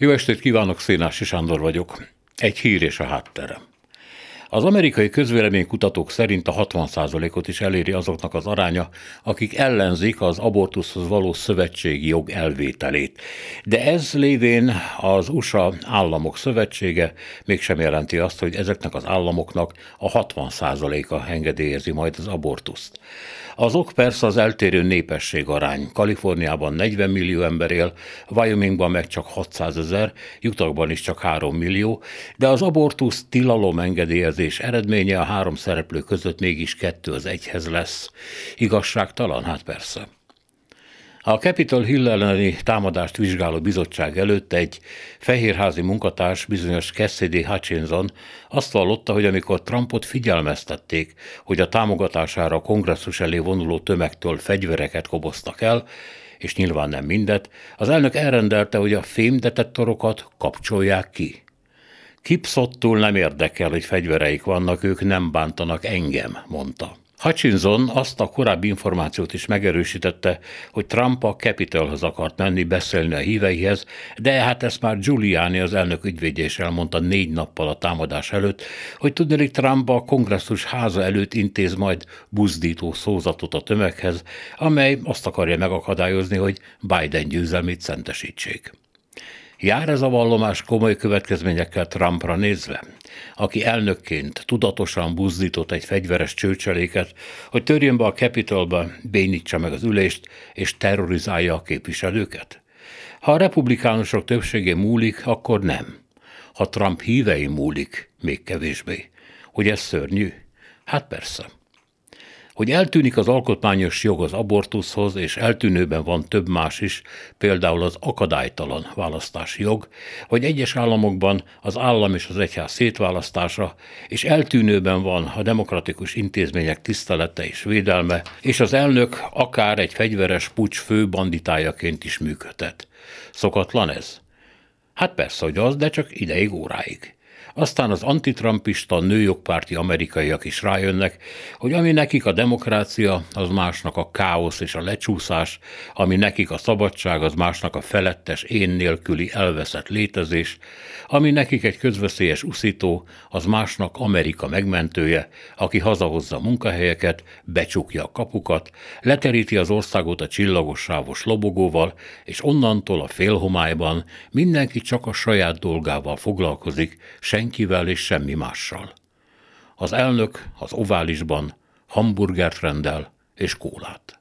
Jó estét kívánok, Szénási Sándor vagyok. Egy hír és a hátterem. Az amerikai közvéleménykutatók szerint a 60%-ot is eléri azoknak az aránya, akik ellenzik az abortuszhoz való szövetségi jog elvételét. De ez lévén az USA államok szövetsége mégsem jelenti azt, hogy ezeknek az államoknak a 60%-a engedélyezi majd az abortuszt. Az ok persze az eltérő népesség arány. Kaliforniában 40 millió ember él, Wyomingban meg csak 600 ezer, Jutahban is csak 3 millió, de az abortusz tilalom engedélyezés eredménye a három szereplő között mégis kettő az egyhez lesz. Igazságtalan? Hát persze. A Capitol Hill elleni támadást vizsgáló bizottság előtt egy fehérházi munkatárs, bizonyos Cassidy Hutchinson azt vallotta, hogy amikor Trumpot figyelmeztették, hogy a támogatására a kongresszus elé vonuló tömegtől fegyvereket koboztak el, és nyilván nem mindet, az elnök elrendelte, hogy a fémdetektorokat kapcsolják ki. Kipszottul nem érdekel, hogy fegyvereik vannak, ők nem bántanak engem, mondta. Hutchinson azt a korábbi információt is megerősítette, hogy Trump a Capitolhoz akart menni beszélni a híveihez, de hát ezt már Giuliani az elnök ügyvédje is elmondta négy nappal a támadás előtt, hogy tudnék Trump a kongresszus háza előtt intéz majd buzdító szózatot a tömeghez, amely azt akarja megakadályozni, hogy Biden győzelmét szentesítsék. Jár ez a vallomás komoly következményekkel Trumpra nézve, aki elnökként tudatosan buzdított egy fegyveres csőcseléket, hogy törjön be a Capitolba, bénítsa meg az ülést és terrorizálja a képviselőket? Ha a republikánusok többségé múlik, akkor nem. Ha Trump hívei múlik, még kevésbé. Hogy ez szörnyű? Hát persze hogy eltűnik az alkotmányos jog az abortuszhoz, és eltűnőben van több más is, például az akadálytalan választási jog, vagy egyes államokban az állam és az egyház szétválasztása, és eltűnőben van a demokratikus intézmények tisztelete és védelme, és az elnök akár egy fegyveres pucs fő banditájaként is működhet. Szokatlan ez? Hát persze, hogy az, de csak ideig óráig. Aztán az antitrumpista nőjogpárti amerikaiak is rájönnek, hogy ami nekik a demokrácia, az másnak a káosz és a lecsúszás, ami nekik a szabadság, az másnak a felettes én nélküli elveszett létezés, ami nekik egy közveszélyes uszító, az másnak Amerika megmentője, aki hazahozza a munkahelyeket, becsukja a kapukat, leteríti az országot a csillagos sávos lobogóval, és onnantól a félhomályban mindenki csak a saját dolgával foglalkozik, senkivel és semmi mással. Az elnök az oválisban hamburgert rendel és kólát.